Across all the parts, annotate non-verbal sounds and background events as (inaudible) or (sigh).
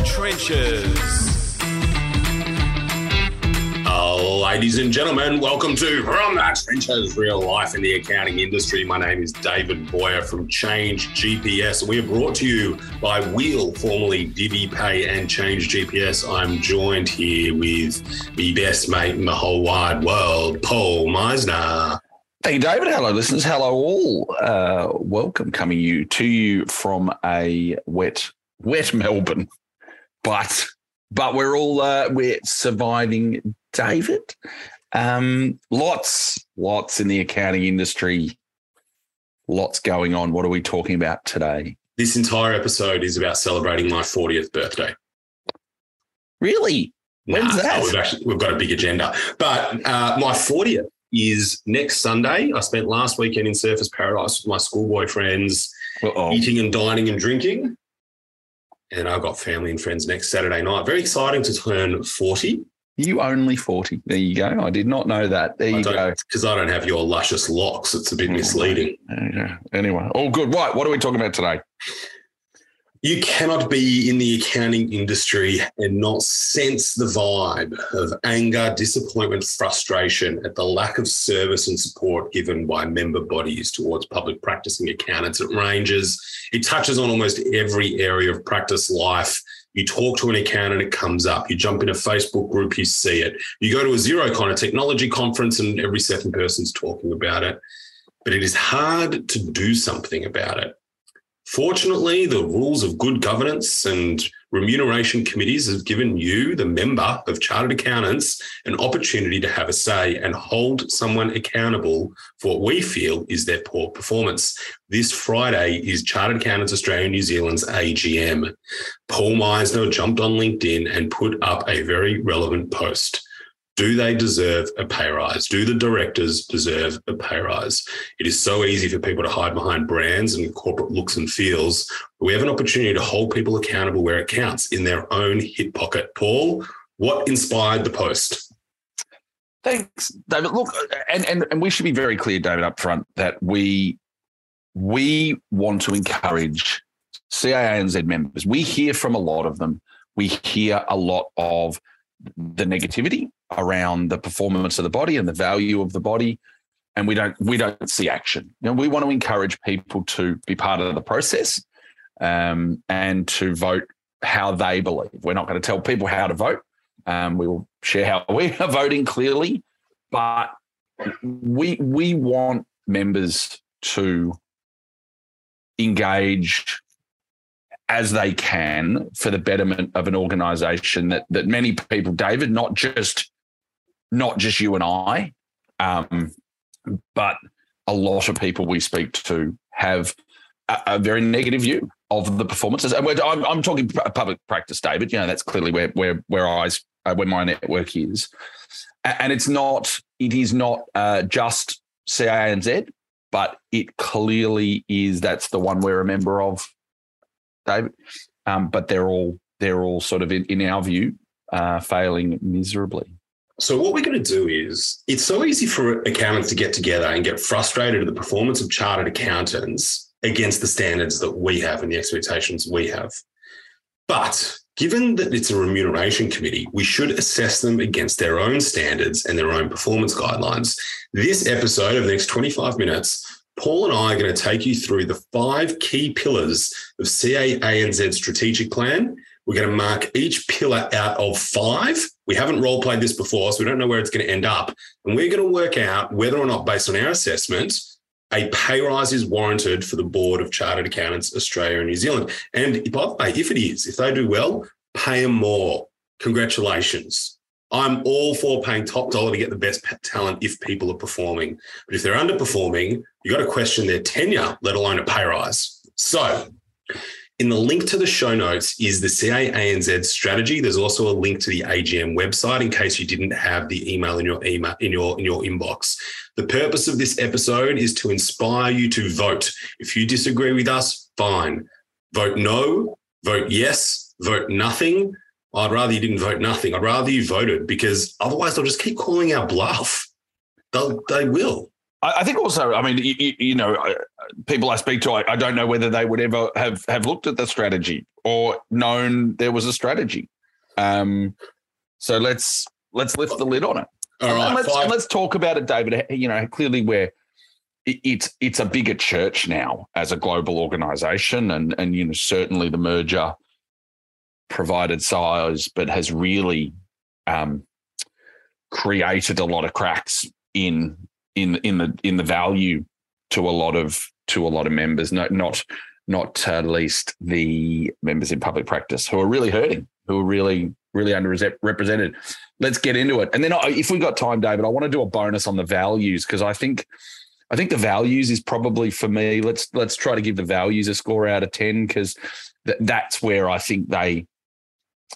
the trenches. Ladies and gentlemen, welcome to From the Trenches Real Life in the Accounting Industry. My name is David Boyer from Change GPS. We are brought to you by Weel, formerly Divi Pay and Change GPS. I'm joined here with the best mate in the whole wide world, Paul Meisner. Thank you, David. Hello, listeners. Hello, all. Uh, welcome coming you to you from a wet, wet Melbourne, but but we're all uh, we're surviving, David. Um, lots, lots in the accounting industry. Lots going on. What are we talking about today? This entire episode is about celebrating my 40th birthday. Really? When's Nah, that? We've actually we've got a big agenda, but uh, my 40th is next Sunday. I spent last weekend in Surfers Paradise with my schoolboy friends, Uh-oh. eating and dining and drinking. And I've got family and friends next Saturday night. Very exciting to turn 40 You only 40. There you go. I did not know that. There you go. because I don't have your luscious locks. It's a bit misleading. Anyway, all good. Right. What are we talking about today? You cannot be in the accounting industry and not sense the vibe of anger, disappointment, frustration at the lack of service and support given by member bodies towards public practicing accountants. It ranges, it touches on almost every area of practice life. You talk to an accountant, it comes up. You jump in a Facebook group, you see it. You go to a Xero kind of technology conference, and every second person's talking about it. But it is hard to do something about it. Fortunately, the rules of good governance and remuneration committees have given you, the member of chartered accountants, an opportunity to have a say and hold someone accountable for what we feel is their poor performance. This Friday is Chartered Accountants Australia New Zealand's AGM. Paul Meisner jumped on LinkedIn and put up a very relevant post. Do they deserve a pay rise? Do the directors deserve a pay rise? It is so easy for people to hide behind brands and corporate looks and feels. We have an opportunity to hold people accountable where it counts in their own hip pocket. Paul, what inspired the post? Thanks, David. Look, and, and and we should be very clear, David, up front that we we want to encourage CAANZ members. We hear from a lot of them. We hear a lot of the negativity around the performance of the body and the value of the body, and we don't we don't see action. You know, we want to encourage people to be part of the process um, and to vote how they believe. We're not going to tell people how to vote. Um, we will share how (laughs) we are voting clearly, but we we want members to engage as they can for the betterment of an organisation that that many people, David, not just not just you and I, um, but a lot of people we speak to have a, a very negative view of the performances. And I'm, I'm talking public practice, David. You know, that's clearly where where where I uh, where my network is, and it's not it is not uh, just CAANZ, but it clearly is. That's the one we're a member of, David. Um, but they're all they're all sort of in, in our view uh, failing miserably. So, what we're going to do is it's so easy for accountants to get together and get frustrated at the performance of chartered accountants against the standards that we have and the expectations we have. But given that it's a remuneration committee, we should assess them against their own standards and their own performance guidelines. This episode of the next 25 minutes, Paul and I are going to take you through the five key pillars of CAANZ's strategic plan. We're going to mark each pillar out of five. We haven't role played this before, so we don't know where it's going to end up. And we're going to work out whether or not, based on our assessment, a pay rise is warranted for the Board of Chartered Accountants Australia and New Zealand. And by the way, if it is, if they do well, pay them more. Congratulations. I'm all for paying top dollar to get the best talent if people are performing. But if they're underperforming, you've got to question their tenure, let alone a pay rise. So, in the link to the show notes is the CAANZ strategy. There's also a link to the AGM website in case you didn't have the email in your email in your in your inbox. The purpose of this episode is to inspire you to vote. If you disagree with us, fine. Vote no, vote yes, vote nothing. I'd rather you didn't vote nothing. I'd rather you voted because otherwise they'll just keep calling our bluff. They'll, they will. I, think also, I mean, you, you, know, people I speak to, I, I, don't know whether they would ever have have looked at the strategy or known there was a strategy. Um, so let's let's lift the lid on it. All right, and let's, and let's talk about it, David. You know, clearly we're it's it's a bigger church now as a global organization, and and you know certainly the merger provided size, but has really um, created a lot of cracks in in in the in the value to a lot of to a lot of members. Not not not uh, least the members in public practice who are really hurting, who are really really underrepresented. Let's get into it. And then if we've got time, David, I want to do a bonus on the values because I think I think the values is probably for me. Let's let's try to give the values a score out of ten because th- that's where I think they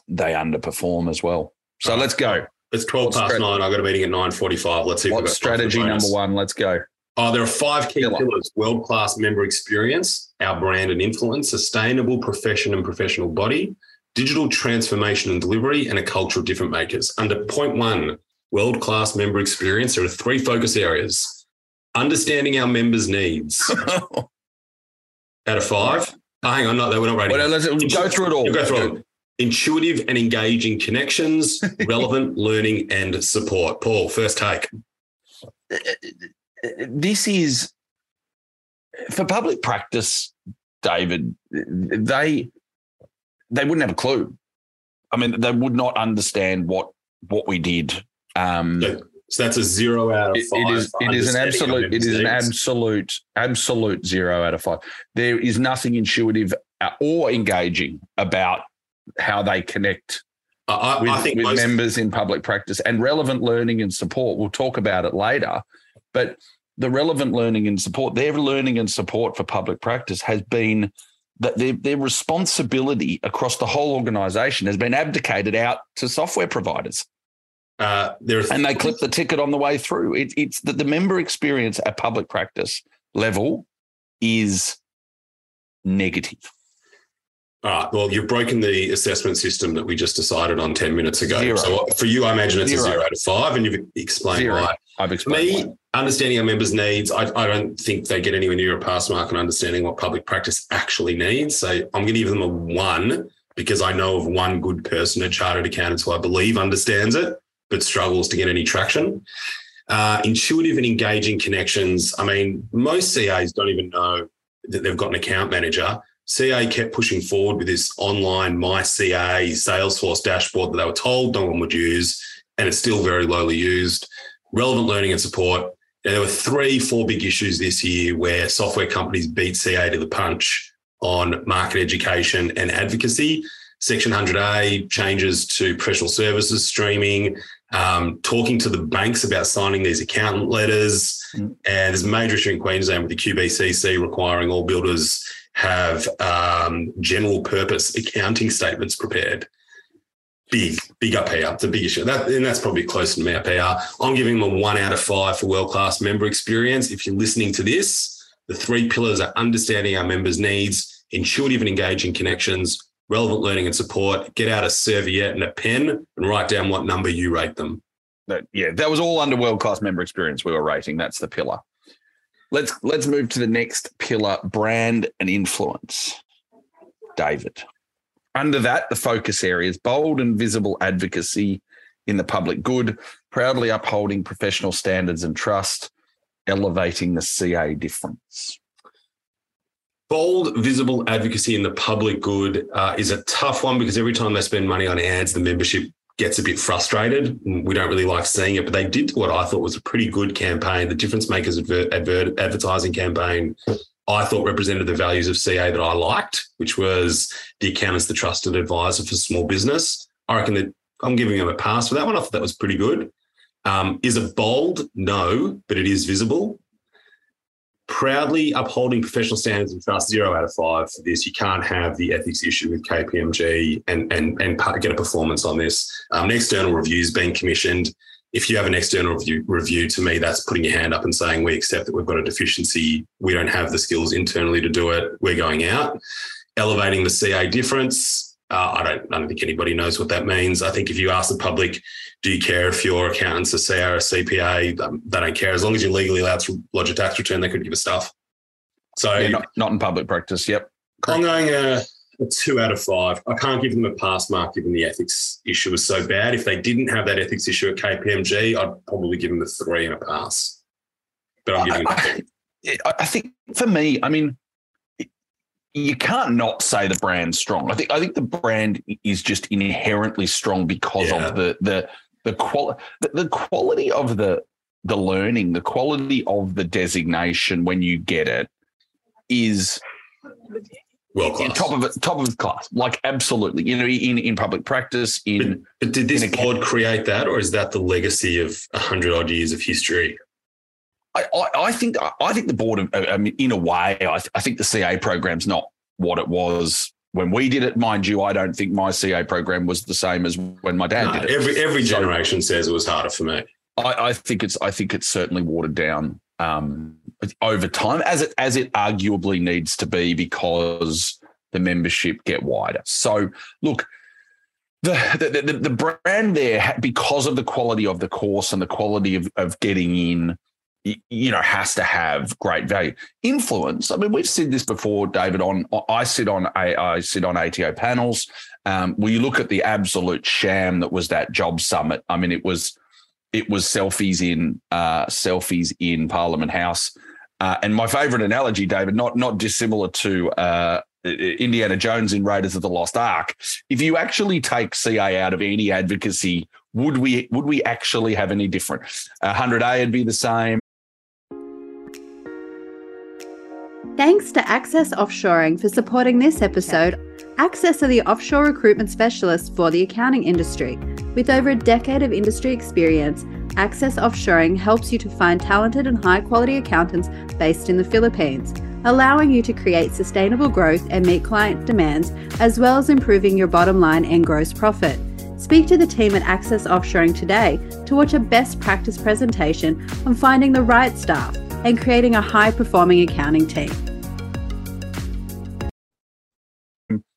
they underperform as well. So right. let's go. It's twelve what past nine. I got a meeting at nine forty-five. Let's see. What strategy number one? Let's go. Oh, there are five key Killer. pillars: world-class member experience, our brand and influence, sustainable profession and professional body, digital transformation and delivery, and a culture of different makers. Under point one, world-class member experience, there are three focus areas understanding our members' needs. (laughs) Out of five. Oh, hang on, not no, we're not ready. Well, let's go through it all. Go through it. Intuitive and engaging connections, (laughs) relevant learning and support. Paul, first take. Uh, uh, This is for public practice, David. They they wouldn't have a clue. I mean, they would not understand what what we did. Um, so that's a zero out of five. it is, it is an absolute. It is an absolute, absolute zero out of five. There is nothing intuitive or engaging about how they connect I, with, I think with members in public practice and relevant learning and support. We'll talk about it later, but the relevant learning and support, their learning and support for public practice has been that their, their responsibility across the whole organization has been abdicated out to software providers. Uh, and they clip the ticket on the way through. It, it's that the member experience at public practice level is negative. All right. Well, you've broken the assessment system that we just decided on 10 minutes ago. Zero. So for you, I imagine it's zero. a zero to five, and you've explained zero. why. I've explained Me, why. understanding our members' needs, I, I, don't think they get anywhere near a pass mark on understanding what public practice actually needs. So I'm going to give them a one because I know of one good person, a chartered accountant who I believe understands it but struggles to get any traction. Uh, intuitive and engaging connections. I mean, most CAs don't even know that they've got an account manager. CA kept pushing forward with this online My CA Salesforce dashboard that they were told no one would use, and it's still very lowly used. Relevant learning and support. there were three, four big issues this year where software companies beat CA to the punch on market education and advocacy. Section 100A changes to professional services streaming, um, talking to the banks about signing these accountant letters. Mm. And there's a major issue in Queensland with the QBCC requiring all builders have um, general purpose accounting statements prepared. Big, big up here. It's a big issue. That, and that's probably close to up here. I'm giving them a one out of five for world class member experience. If you're listening to this, the three pillars are understanding our members' needs, intuitive and engaging connections, relevant learning and support, get out a serviette and a pen and write down what number you rate them. That, yeah, that was all under world class member experience we were rating. That's the pillar. Let's let's move to the next pillar, brand and influence. David. Under that, the focus areas, bold and visible advocacy in the public good, proudly upholding professional standards and trust, elevating the CA difference bold, visible advocacy in the public good uh, is a tough one because every time they spend money on ads, the membership gets a bit frustrated. We don't really like seeing it, but they did what I thought was a pretty good campaign. The Difference Makers adver- adver- advertising campaign, I thought represented the values of CA that I liked, which was the accountant's the trusted advisor for small business. I reckon that I'm giving them a pass for that one. I thought that was pretty good. Um, is it bold? No, but it is visible proudly upholding professional standards and trust zero out of five for this. You can't have the ethics issue with KPMG and and and get a performance on this. Um, external review is being commissioned. If you have an external review, review, to me, that's putting your hand up and saying we accept that we've got a deficiency. We don't have the skills internally to do it. We're going out. Elevating the CA difference. Uh, I don't. I don't think anybody knows what that means. I think if you ask the public, do you care if your accountant's a CA or a CPA? Um, they don't care as long as you're legally allowed to lodge a tax return. They could give a stuff. So Yeah, not, not in public practice. Yep. I'm going a, a two out of five. I can't give them a pass mark given the ethics issue was so bad. If they didn't have that ethics issue at KPMG, I'd probably give them a three and a pass. But I'm giving them a I. I- I think for me, I mean, you can't not say the brand's strong. I think I think the brand is just inherently strong because Yeah. of the the the quality the, the quality of the the learning, the quality of the designation when you get it is World class. top of top of class. Like absolutely, you know, in in public practice, in But did this board create that, or is that the legacy of a hundred odd years of history? I, I, I think I think the board, I mean, in a way, I, I think the CA program's not what it was when we did it. Mind you, I don't think my CA program was the same as when my dad No, did it. every every So- generation says it was harder for me. I, I think it's I think it's certainly watered down um, over time, as it as it arguably needs to be because the membership get wider. So look. The, the, the, the brand there, because of the quality of the course and the quality of, of getting in, you know, has to have great value. Influence. I mean, we've said this before, David. On I sit on I sit on ATO panels. Um, we look at the absolute sham that was that job summit. I mean, it was it was selfies in uh, selfies in Parliament House. Uh, and my favourite analogy, David, not not dissimilar to uh, Indiana Jones in Raiders of the Lost Ark. If you actually take CA out of any advocacy, would we would we actually have any different? hundred A would be the same. Thanks to Access Offshoring for supporting this episode. Access are the offshore recruitment specialists for the accounting industry. With over a decade of industry experience, Access Offshoring helps you to find talented and high quality accountants based in the Philippines, allowing you to create sustainable growth and meet client demands, as well as improving your bottom line and gross profit. Speak to the team at Access Offshoring today to watch a best practice presentation on finding the right staff and creating a high performing accounting team.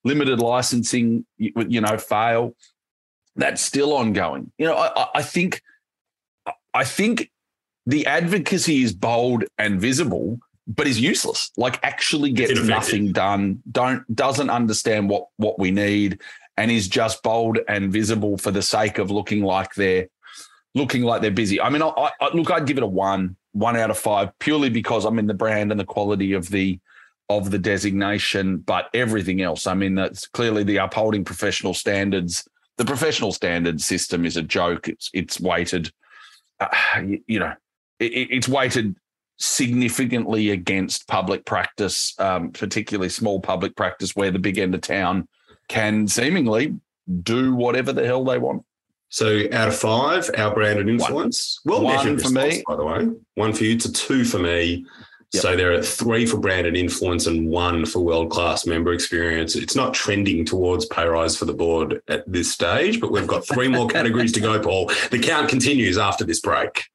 Limited licensing, you, know, fail. That's still ongoing. You know, I, I- I think, I think the advocacy is bold and visible, but is useless. Like actually gets nothing done. Don't doesn't understand what what we need, and is just bold and visible for the sake of looking like they're looking like they're busy. I mean, I, I, I- look, I'd give it a one, one out of five, purely because I'm in the brand and the quality of the of the designation, but everything else. I mean, that's clearly the upholding professional standards. The professional standards system is a joke. It's it's weighted, uh, you, you know, it, it- it's weighted significantly against public practice, um, particularly small public practice, where the big end of town can seemingly do whatever the hell they want. So out of five, our brand and influence. Well One measured for me. by the way. One for you to two for me. Yep. So there are three for brand and influence and one for world class member experience. It's not trending towards pay rise for the board at this stage, but we've got three more (laughs) categories to go, Paul. The count continues after this break.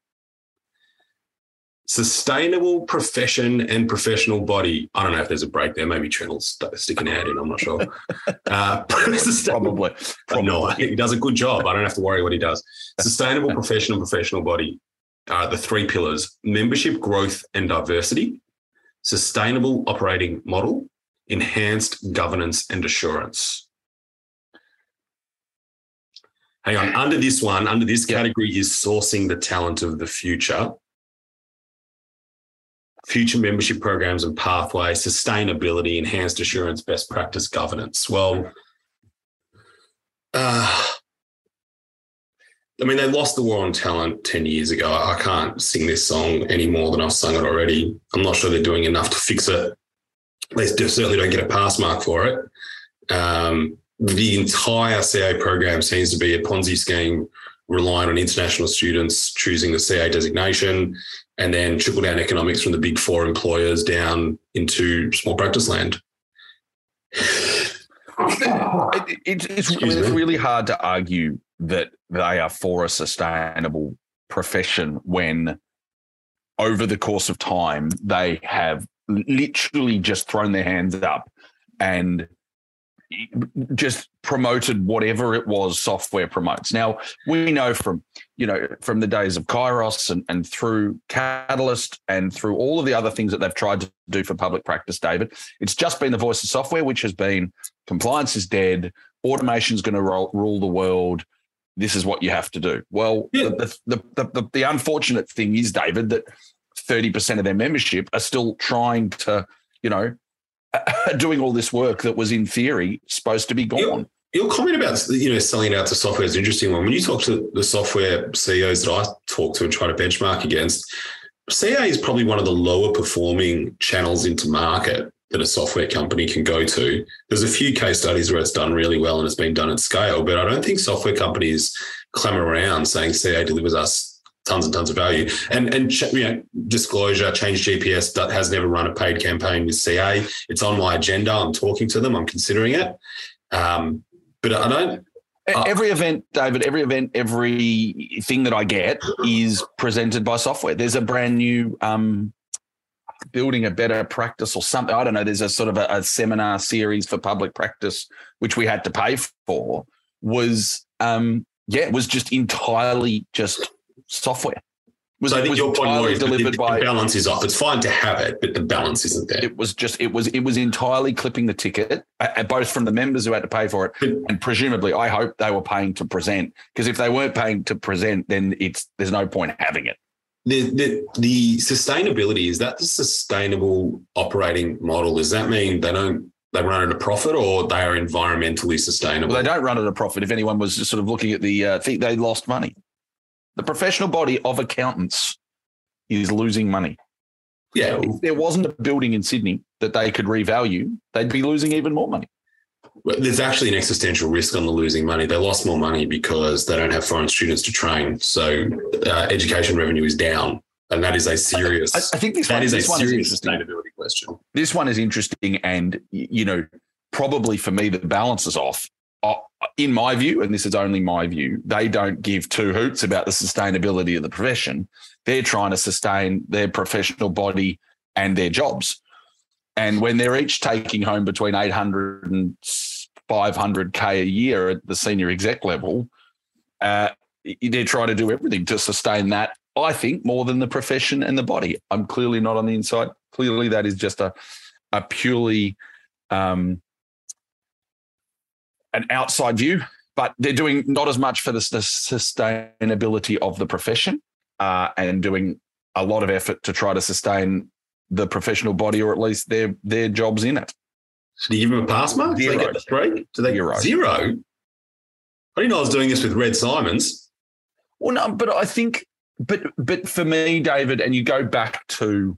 Sustainable profession and professional body. I don't know if there's a break there. Maybe Trent sticking st- stick an ad in. I'm not sure. (laughs) Uh, (laughs) Probably. Probably. no, he does a good job. I don't have to worry what he does. Sustainable, professional, professional body are the three pillars membership, growth, and diversity, sustainable operating model, enhanced governance and assurance. Hang on. Under this one, under this category is sourcing the talent of the future. Future membership programs and pathway, sustainability, enhanced assurance, best practice governance. Well, uh, I mean, they lost the war on talent 10 years ago. I can't sing this song any more than I've sung it already. I'm not sure they're doing enough to fix it. They certainly don't get a pass mark for it. Um, the entire CA program seems to be a Ponzi scheme relying on international students choosing the CA designation and then trickle down economics from the big four employers down into small practice land. It, (sighs) it, it's, it's really hard to argue that they are for a sustainable profession when over the course of time they have literally just thrown their hands up and just promoted whatever it was software promotes. Now we know from you know from the days of Kairos and, and through Catalyst and through all of the other things that they've tried to do for public practice, David, it's just been the voice of software, which has been compliance is dead, automation is going to rule the world. This is what you have to do. Well, yeah. the, the, the, the, the unfortunate thing is, David, that 30% of their membership are still trying to, you know, (laughs) doing all this work that was in theory supposed to be gone. Your, your comment about you know selling out to software is an interesting one. When you talk to the software CEOs that I talk to and try to benchmark against, CA is probably one of the lower performing channels into market that a software company can go to. There's a few case studies where it's done really well and it's been done at scale, but I don't think software companies clamor around saying CA delivers us tons and tons of value. And and you know, disclosure, Change GPS has never run a paid campaign with CA. It's on my agenda. I'm talking to them. I'm considering it. Um, but I don't. Every event, David, every event, every thing that I get is presented by software. There's a brand new um, building a better practice or something. I don't know. There's a sort of a, a seminar series for public practice, which we had to pay for. Was um, yeah, it was just entirely just software. Was, so I think your point is delivered the, by balance is off. It's fine to have it, but the balance isn't there. It was just it was it was entirely clipping the ticket, uh, both from the members who had to pay for it, and presumably, I hope they were paying to present. Because if they weren't paying to present, then it's there's no point having it. The, the the sustainability is that the sustainable operating model? Does that mean they don't they run at a profit or they are environmentally sustainable? Well, they don't run at a profit. If anyone was just sort of looking at the uh, thing, they lost money. The professional body of accountants is losing money. Yeah. If there wasn't a building in Sydney that they could revalue, they'd be losing even more money. There's actually an existential risk on the losing money. They lost more money because they don't have foreign students to train. So uh, education revenue is down. And that is a serious. I, I think this one, is this a serious is sustainability question. This one is interesting, and you know, probably for me, the balance is off uh, in my view, and this is only my view, they don't give two hoots about the sustainability of the profession. They're trying to sustain their professional body and their jobs. And when they're each taking home between 800 and 500K a year at the senior exec level, uh, they're trying to do everything to sustain that, I think, more than the profession and the body. I'm clearly not on the inside. Clearly, that is just a, a purely um, an outside view, but they're doing not as much for the, the sustainability of the profession uh, and doing a lot of effort to try to sustain the professional body or at least their their jobs in it. So do you give them a pass mark? Do they get the three? Do they zero? Zero. I didn't know I was doing this with Red Simons. Well, no, but I think, but but for me, David, and you go back to,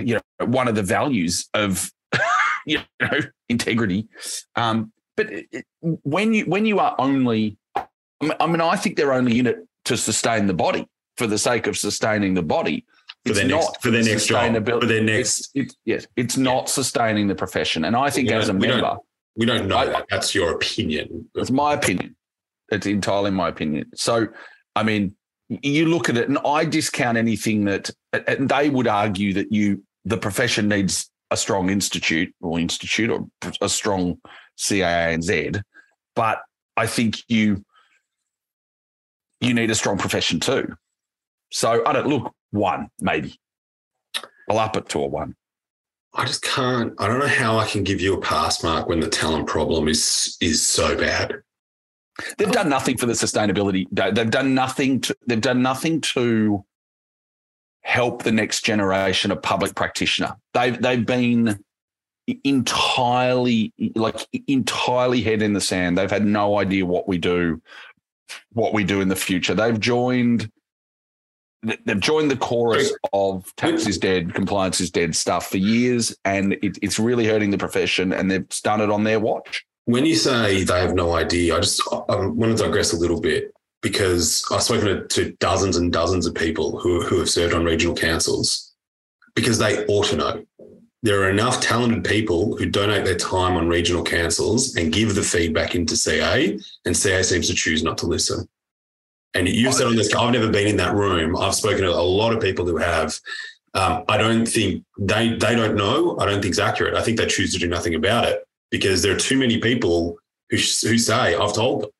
you know, one of the values of (laughs) you know, integrity. Um, but when you when you are only, I mean, I think they're only in it to sustain the body for the sake of sustaining the body. For their next, for their next job, for their next, it's, yes, it's not yeah. sustaining the profession. And I think as a we member, don't, we don't know I, that. That's your opinion. It's my opinion. It's entirely my opinion. So, I mean, you look at it, and I discount anything that, and they would argue that you, the profession needs a strong institute or institute or a strong CAANZ, but I think you you need a strong profession too. So I don't look one maybe. I'll up it to a one. I just can't. I don't know how I can give you a pass mark when the talent problem is is so bad. They've done nothing for the sustainability. They've done nothing to. They've done nothing to help the next generation of public practitioner. They've they've been entirely like entirely head in the sand. They've had no idea what we do, what we do in the future. They've joined they've joined the chorus of tax is dead, compliance is dead stuff for years, and it, it's really hurting the profession. And they've done it on their watch. When you say they have no idea, I just I want to digress a little bit because I've spoken to, to dozens and dozens of people who, who have served on regional councils because they ought to know. There are enough talented people who donate their time on regional councils and give the feedback into CA, and CA seems to choose not to listen. And you've said on this, I've never been in that room. I've spoken to a lot of people who have. Um, I don't think they they don't know. I don't think it's accurate. I think they choose to do nothing about it. because there are too many people who who say I've told them.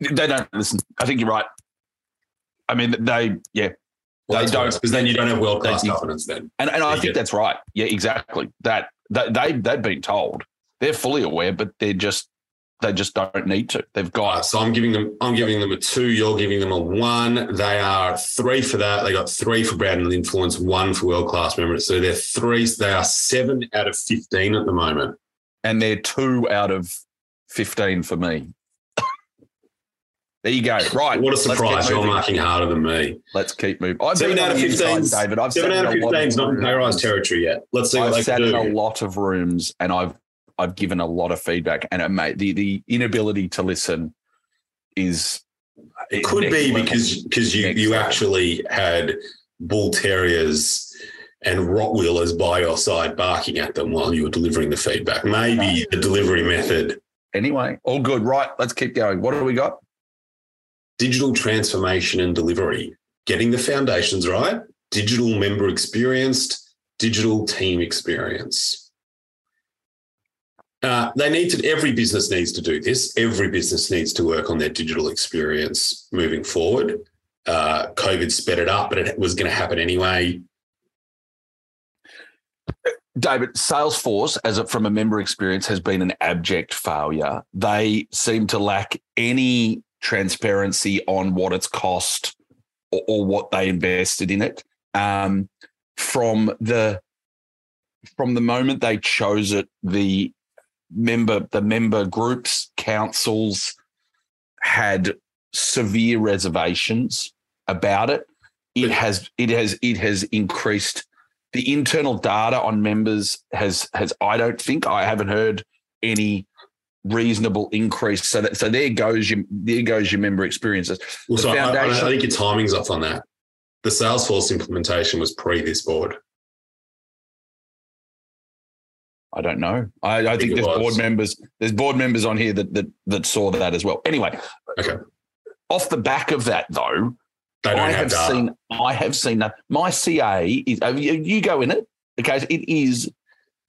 They don't listen. I think you're right. I mean, they yeah, Well, They don't- because then you don't have world class governance. Then and and I Yeah. think that's right. Yeah, exactly. That that they they've been told. They're fully aware, but they're just they just don't need to. They've got so I'm giving them. I'm giving them a two. You're giving them a one. They are three for that. They got three for brand and influence, one for world class members. So they're three. They are seven out of fifteen at the moment. and they're two out of fifteen for me. there you go. Right. What a surprise! You're marking harder than me. Let's keep moving. I've Seven out of 15. David. I've Seven out of in fifteen is not in pay rise territory yet. Let's see what I've they sat can in a lot of rooms and I've I've given a lot of feedback and it the the inability to listen is It could be level. because because you Next you level. actually had bull terriers and Rottweilers by your side barking at them while you were delivering the feedback. Maybe the delivery method, anyway. All good. Right. Let's keep going. What do we got? digital transformation and delivery, getting the foundations right, digital member experienced, digital team experience. Uh, they need to. Every business needs to do this. Every business needs to work on their digital experience moving forward. Uh, COVID sped it up, but it was going to happen anyway. David, Salesforce, as a, from a member experience, has been an abject failure. They seem to lack any transparency on what it's cost or, or what they invested in it. Um, from the from the moment they chose it, the member the member groups, councils had severe reservations about it. It has it has it has increased the internal data on members has has I don't think I haven't heard any reasonable increase. So that so there goes your there goes your member experiences. Well, so I, I, think your timing's off on that. The Salesforce implementation was pre this board. I don't know. I, I think think there's was. board members there's board members on here that that that saw that as well. Anyway, Okay. Off the back of that though, They don't I have have seen I have seen that my CA is uh, you, go in it. Okay, it is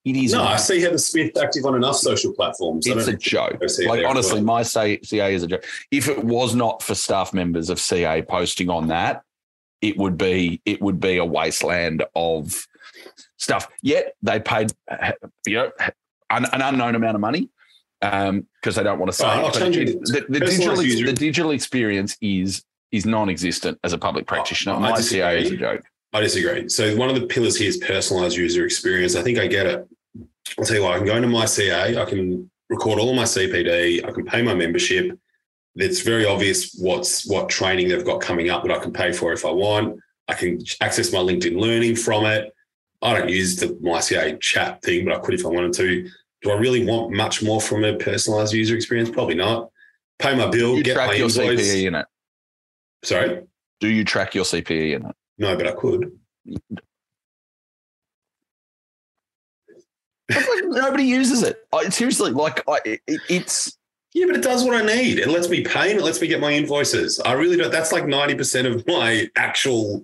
it is no, I see Heather Smith active on enough social platforms. I it's a joke. I Like honestly, my CA is a joke. If it was not for staff members of CA posting on that, it would be it would be a wasteland of stuff. Yet they paid you know an, an unknown amount of money um, because they don't want to say. Oh, I'll it, change it- it. the, the digital user- the digital experience is is non-existent as a public practitioner. I my. CA is a joke. I disagree. So one of the pillars here is personalized user experience. I think I get it. I'll tell you what, I can go into my CA, I can record all of my CPD, I can pay my membership. It's very obvious what's what training they've got coming up that I can pay for if I want. I can access my LinkedIn learning from it. I don't use the MyCA chat thing, but I could if I wanted to. Do I really want much more from a personalized user experience? Probably not. Pay my bill, get my track your invoice. CPE in it. Sorry, Do you track your CPE in it? no, but I could. (laughs) Nobody uses it. I, seriously, like I, it, it's Yeah, but it does what I need. It lets me pay and it lets me get my invoices. I really don't. That's like 90% of my actual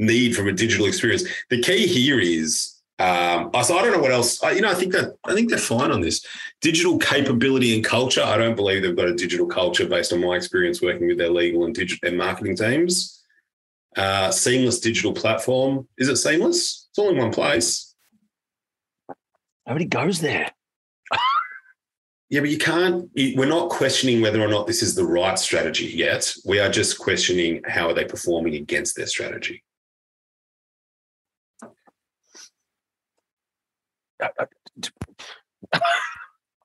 need from a digital experience. The key here is, um, I- so I don't know what else. I, you know, I think that I think they're fine on this digital capability and culture. I don't believe they've got a digital culture based on my experience working with their legal and digital and marketing teams. Uh, seamless digital platform. Is it seamless? It's all in one place. nobody goes there. (laughs) Yeah, but you can't. We're not questioning whether or not this is the right strategy yet. We are just questioning how are they performing against their strategy.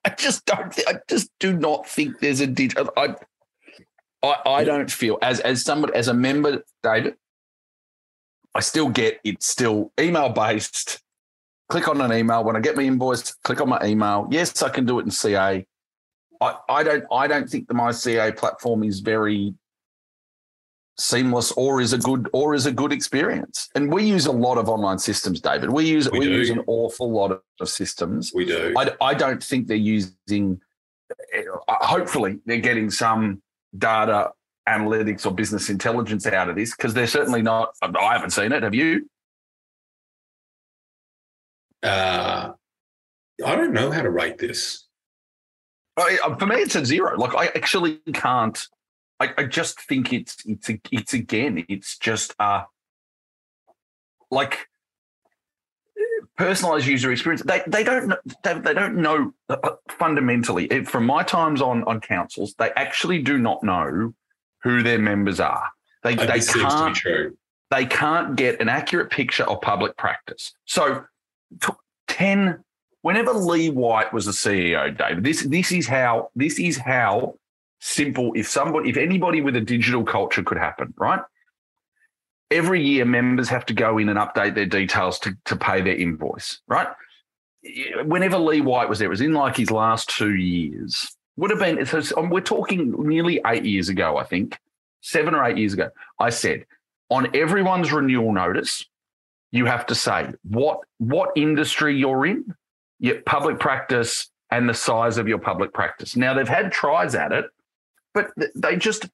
I just don't. I just do not think there's a digital. I, I, I don't feel as as somebody as a member, David. I still get it's still email based. Click on an email when I get my invoice. Click on my email. Yes, I can do it in CA. I, I don't. I don't think the my CA platform is very seamless or is a good or is a good experience. And we use a lot of online systems, David. We use We we, use an awful lot of, systems. We do. I, I don't think they're using. uh, Hopefully, they're getting some data analytics or business intelligence out of this because they're certainly not. I haven't seen it. Have you? Uh, I don't know how to rate this. I, uh, for me, it's a zero. Like I actually can't. I, I just think it's it's a, it's again. It's just uh like personalized user experience. They they don't know, they, they don't know uh, uh, fundamentally. It, from my times on on councils, they actually do not know who their members are. They Uh, they this seems to be can't true. they can't get an accurate picture of public practice. So, ten. Whenever Lee White was the CEO, David, this this is how this is how simple. If somebody, if anybody with a digital culture could happen, right? Every year, members have to go in and update their details to to pay their invoice, right? Whenever Lee White was there, it was in like his last two years. Would have been. So so um, we're talking nearly eight years ago, I think, seven or eight years ago. I said on everyone's renewal notice, you have to say what what industry you're in, your public practice, and the size of your public practice. Now they've had tries at it, but they just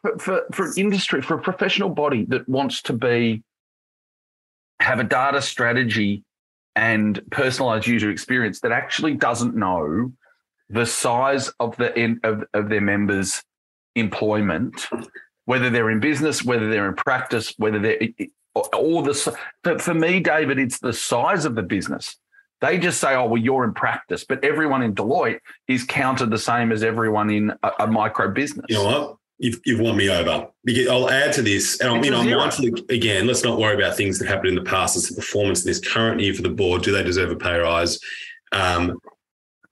for, for for an industry for a professional body that wants to be have a data strategy and personalized user experience that actually doesn't know the size of the of, of their members employment whether they're in business, whether they're in practice, whether they're all the. For, for me, David, it's the size of the business. They just say, "Oh, well, you're in practice," but everyone in Deloitte is counted the same as everyone in a, a micro business. You know what? You've, you've won me over. Because I'll add to this, and I'm, you know, I'm mindful again. Let's not worry about things that happened in the past. It's the performance in this current year for the board. Do they deserve a pay rise? Um,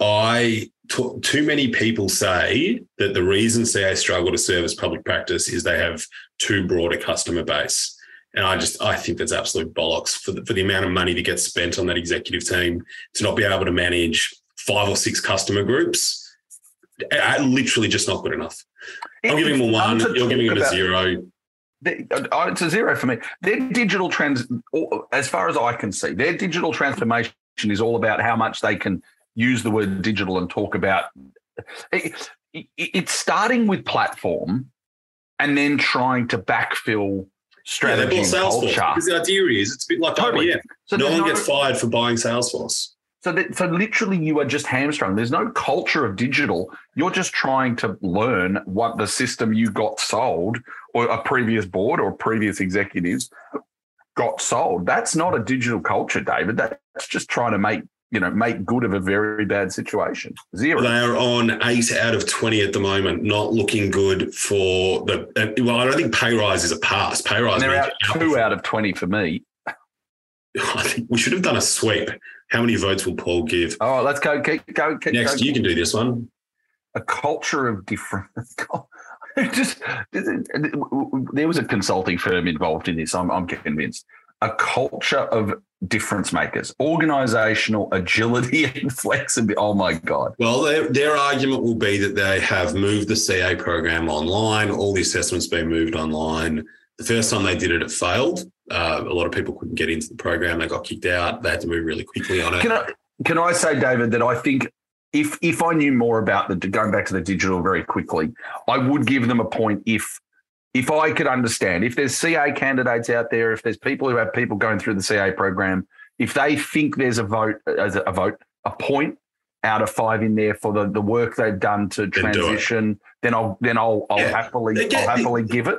I t- too many people say that the reason CA struggle to service public practice is they have too broad a customer base. And I just I think that's absolute bollocks for the, for the amount of money that gets spent on that executive team to not be able to manage five or six customer groups. uh, Literally, just not good enough. I'm giving them a one. You're giving them a zero. They- uh, it's a zero for me. Their digital trans, as far as I can see, their digital transformation is all about how much they can use the word digital and talk about. It, it- it's starting with platform, and then trying to backfill strategy they bought Salesforce. Because the idea is it's a bit like Totally. IBM. So no one gets fired for buying Salesforce. So, that, so literally, you are just hamstrung. There's no culture of digital. You're just trying to learn what the system you got sold, or a previous board or previous executives got sold. That's not a digital culture, David. That's just trying to make you know make good of a very bad situation. Zero. They are on eight out of 20 at the moment, not looking good for the. uh, Well, I don't think pay rise is a pass. Pay rise And they're out two out of twenty for me. (laughs) I think we should have done a sweep. How many votes will Paul give? Oh, let's go. Keep go. Keep Next, go. you can do this one. a culture of different. (laughs) just there was a consulting firm involved in this. I'm, I'm convinced. A culture of difference makers, organizational agility (laughs) and flexibility. Oh my god! Well, their, their argument will be that they have moved the CA program online. All the assessments been moved online. The first time they did it, it failed. Uh, a lot of people couldn't get into the program. They got kicked out. They had to move really quickly on it. Can I can I say, David, that I think if if I knew more about the going back to the digital very quickly, I would give them a point if if I could understand if there's CA candidates out there, if there's people who have people going through the CA program, if they think there's a vote as a, vote a point out of five in there for the, the work they've done to transition, then I'll then I'll I'll Yeah. happily get- I'll happily give it.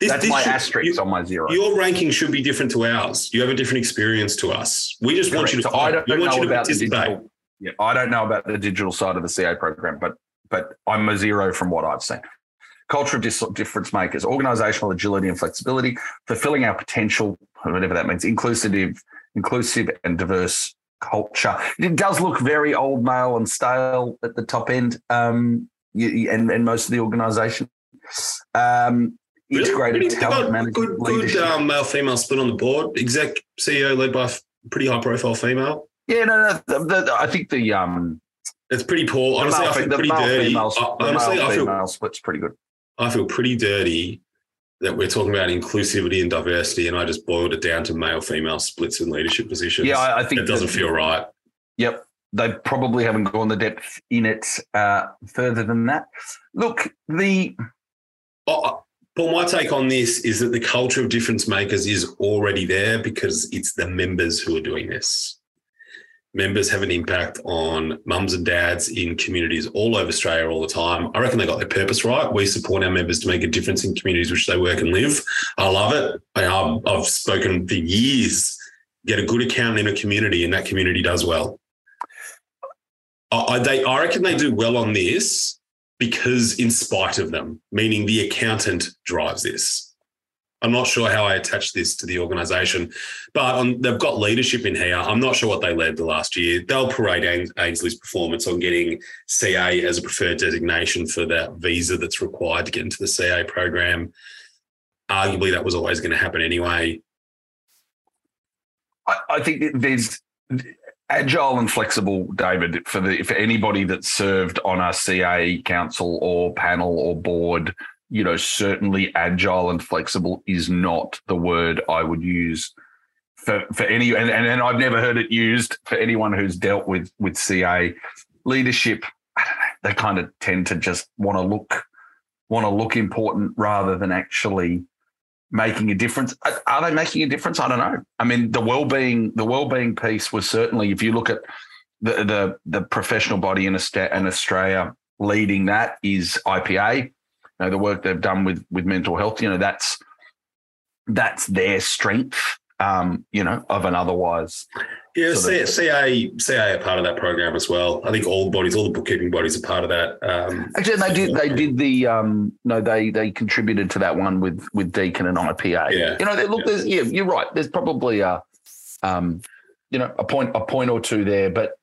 That's this my should- asterisk you- on my zero. Your ranking should be different to ours. You have a different experience to us. We just want you to. So I don't know about the digital. Yeah, I don't know about the digital side of the CA program, but but I'm a zero from what I've seen. Culture of dis- difference makers, organizational agility and flexibility, fulfilling our potential, whatever that means, inclusive, inclusive and diverse culture. It does look very old male and stale at the top end, um, and and most of the organisation. Um, Really? integrated Pretty- talent good, management, good, good um, male female split on the board. Exec CEO led by a pretty high profile female. yeah, no, no. The, the, I think the um, It's pretty poor. Honestly, male, I feel the pretty male dirty. honestly, I feel split's pretty good. I feel pretty dirty that we're talking about inclusivity and diversity, and I just boiled it down to male female splits in leadership positions. Yeah, I, I think it doesn't that- feel right. Yep, they probably haven't gone the depth in it uh, further than that. Look, the Oh, Paul, my take on this is that the culture of difference makers is already there because it's the members who are doing this. Members have an impact on mums and dads in communities all over Australia all the time. I reckon they got their purpose right. We support our members to make a difference in communities which they work and live. I love it. I, I've spoken for years. Get a good account in a community, and that community does well. I, they, I reckon they do well on this because, in spite of them, meaning the accountant drives this. I'm not sure how I attach this to the organisation, but um, they've got leadership in here. I'm not sure what they led the last year. They'll parade Ainslie's performance on getting CA as a preferred designation for that visa that's required to get into the CA program. Arguably, that was always going to happen anyway. I, I think there's agile and flexible, David, for the for anybody that served on a CA council or panel or board you know, certainly agile and flexible is not the word I would use for, for any, and, and, and I've never heard it used for anyone who's dealt with, with CA leadership. They kind of tend to just want to look, want to look important rather than actually making a difference. Are they making a difference? I don't know. I mean, the well-being, the well-being piece was certainly, if you look at the, the, the professional body in Australia leading that is IPA know, the work they've done with with mental health, you know, that's that's their strength, um, you know, of an otherwise. Yeah, CA, CA, CA are part of that program as well. I think all the bodies, all the bookkeeping bodies are part of that. Um, Actually, they did. They did the. Um, no, they they contributed to that one with with Deakin and IPA. Yeah, you know, they, look, yeah. there's yeah, you're right. There's probably a, um, you know, a point a point or two there, but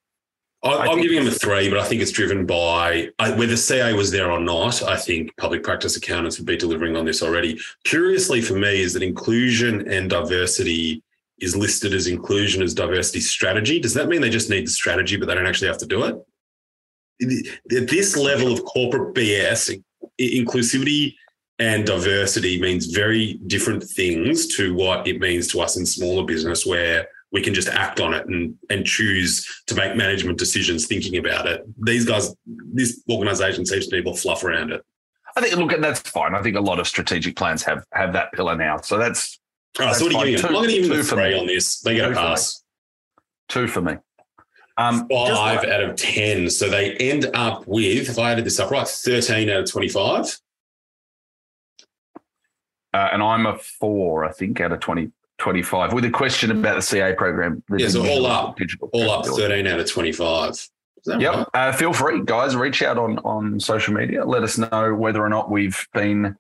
I, am giving him a three, but I think it's driven by whether CA was there or not. I think public practice accountants would be delivering on this already. Curiously for me is that inclusion and diversity is listed as inclusion as diversity strategy. Does that mean they just need the strategy, but they don't actually have to do it? At this level of corporate BS, inclusivity and diversity means very different things to what it means to us in smaller business where we can just act on it and and choose to make management decisions thinking about it. These guys, this organization seems to be able to fluff around it. I think look, and that's fine. I think a lot of strategic plans have have that pillar now. So that's all right. So what are you giving I'm going to give them a three on this. They get a pass. Two for me. Um, Five out of ten. So they end up with, if I added this up right, thirteen out of twenty-five. Uh, and I'm a four, I think, out of 20, 25 with a question about the CA program. Yeah, so all up, all up 13 out of 25. Yep. Right? Uh, feel free, guys, reach out on, on social media. Let us know whether or not we've been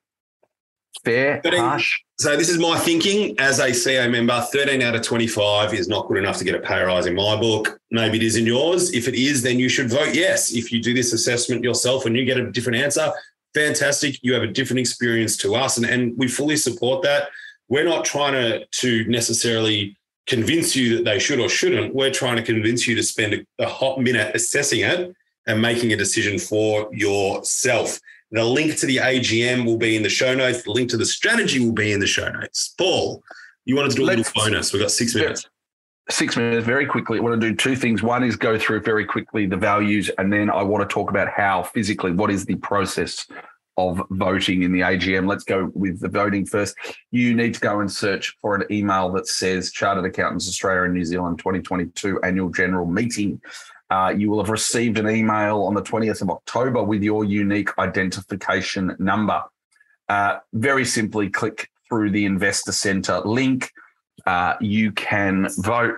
fair, 13, harsh. So this is my thinking as a CA member. 13 out of 25 is not good enough to get a pay rise in my book. Maybe it is in yours. If it is, then you should vote yes. If you do this assessment yourself and you get a different answer, fantastic. You have a different experience to us. And, and we fully support that we're not trying to, to necessarily convince you that they should or shouldn't. We're trying to convince you to spend a, a hot minute assessing it and making a decision for yourself. The link to the AGM will be in the show notes. The link to the strategy will be in the show notes. Paul, you wanted to do a Let's, little bonus. We've got six minutes. Six minutes, very quickly. I want to do two things. One is go through very quickly the values, and then I want to talk about how physically, what is the process of voting in the AGM. Let's go with the voting first. You need to go and search for an email that says Chartered Accountants Australia and New Zealand 2022 Annual General Meeting. Uh, you will have received an email on the 20th of October with your unique identification number. Uh, very simply, click through the Investor Centre link. Uh, you can vote.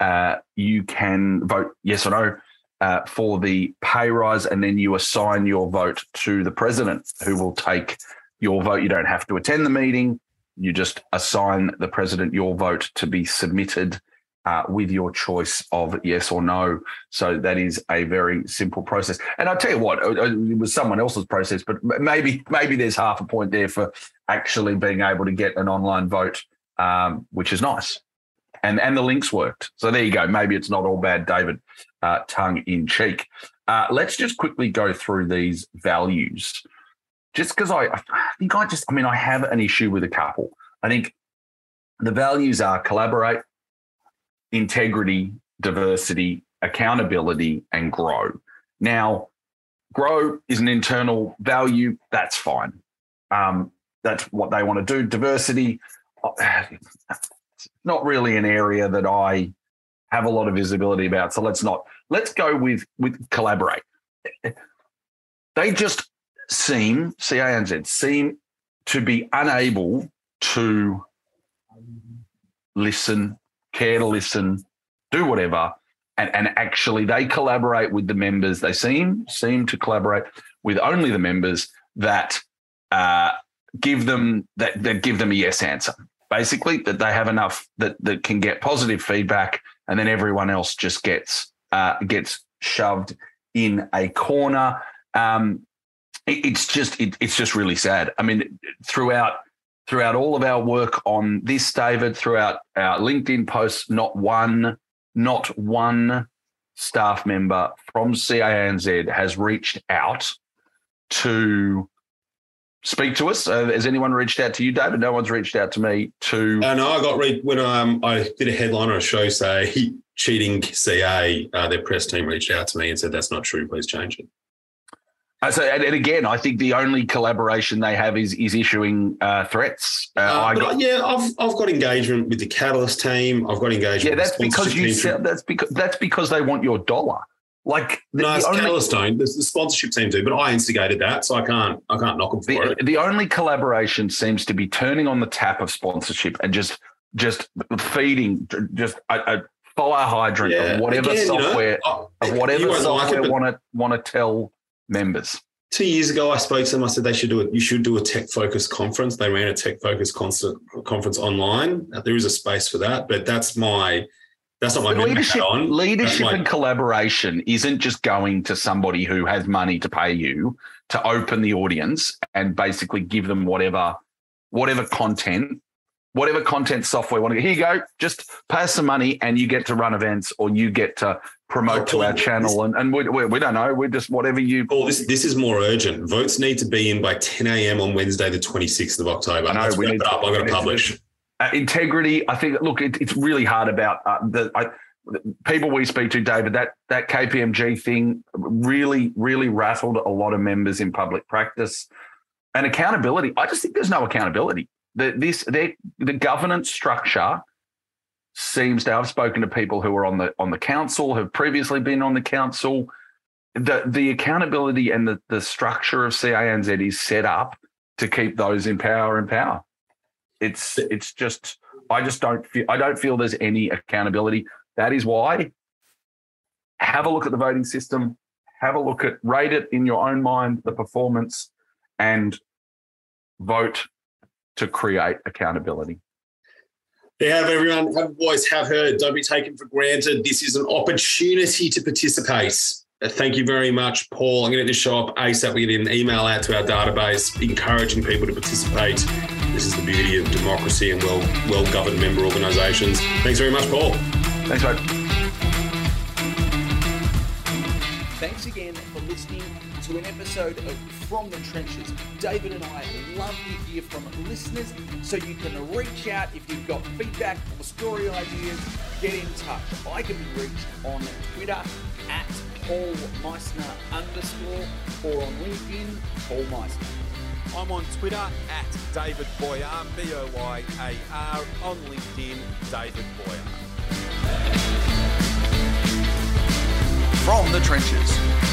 Uh, you can vote yes or no uh, for the pay rise, and then you assign your vote to the president, who will take your vote. You don't have to attend the meeting. You just assign the president your vote to be submitted uh, with your choice of yes or no. So that is a very simple process. And I'll tell you what, it was someone else's process, but maybe maybe there's half a point there for actually being able to get an online vote, um, which is nice and and the links worked. So there you go. Maybe it's not all bad, David, uh, tongue in cheek. Uh, let's just quickly go through these values, just because I, I think I just, I mean, I have an issue with a couple. I think the values are collaborate, integrity, diversity, accountability, and grow. Now, grow is an internal value. That's fine. Um, that's what they want to do. Diversity, not really an area that I have a lot of visibility about. So let's not let's go with with collaborate. They just seem CAANZ seem to be unable to listen, care to listen, do whatever, and, and actually they collaborate with the members. They seem seem to collaborate with only the members that uh, give them that, that give them a yes answer. Basically, that they have enough that that can get positive feedback, and then everyone else just gets uh, gets shoved in a corner. Um, it, it's just it, it's just really sad. I mean, throughout throughout all of our work on this, David, throughout our LinkedIn posts, not one, not one staff member from CAANZ has reached out to speak to us. Uh, has anyone reached out to you, David? No one's reached out to me to. Uh, no, I got read when um, I did a headline on a show say (laughs) cheating CA. Uh, their press team reached out to me and said that's not true. Please change it. Uh, so, and, and, again, I think the only collaboration they have is is issuing uh, threats. Uh, uh got, yeah, I've I've got engagement with the Catalyst team. I've got engagement. Yeah, that's because you sell, that's because that's because they want your dollar. Like the, no, the only, Catalyst don't. The, the, sponsorship team do, but I instigated that, so I can't I can't knock them for the, it. The only collaboration seems to be turning on the tap of sponsorship and just just feeding just a, a fire hydrant yeah. of whatever Again, software you know, of whatever software like want to want to tell members. Two years ago, I spoke to them. I said they should do it. You should do a tech focused conference. They ran a tech focused conference online. There is a space for that, but that's my that's not my leadership. Leadership my... and collaboration isn't just going to somebody who has money to pay you to open the audience and basically give them whatever whatever content whatever content software want to here you go just pay us some money and you get to run events or you get to promote to our channel and, and we, we, we, don't know we're just whatever you oh this this is more urgent votes need to be in by 10 a.m on wednesday the 26th of october I know, we need to, up. i'm going to publish uh, integrity i think look it, it's really hard about uh, the I, people we speak to david that that kpmg thing really really rattled a lot of members in public practice and accountability i just think there's no accountability the, this the governance structure seems to. I've spoken to people who are on the on the council, have previously been on the council. The the accountability and the the structure of CAANZ is set up to keep those in power in power. It's it's just I just don't feel I don't feel there's any accountability. That is why have a look at the voting system, have a look at rate it in your own mind, the performance, and vote to create accountability. There have everyone, have a voice, have heard. Don't be taken for granted. This is an opportunity to participate. Uh, thank you very much, Paul. I'm going to just show up ASAP. We're get an email out to our database encouraging people to participate. This is the beauty of democracy and well well governed member organisations. Thanks very much, Paul. Thanks, mate. Thanks again for listening to an episode of From the Trenches. David and I love to hear from listeners, so you can reach out if you've got feedback or story ideas. Get in touch. I can be reached on Twitter at Paul Meissner underscore or on LinkedIn, Paul Meissner. I'm on Twitter at David Boyar, B O Y A R, on LinkedIn, David Boyar. From the Trenches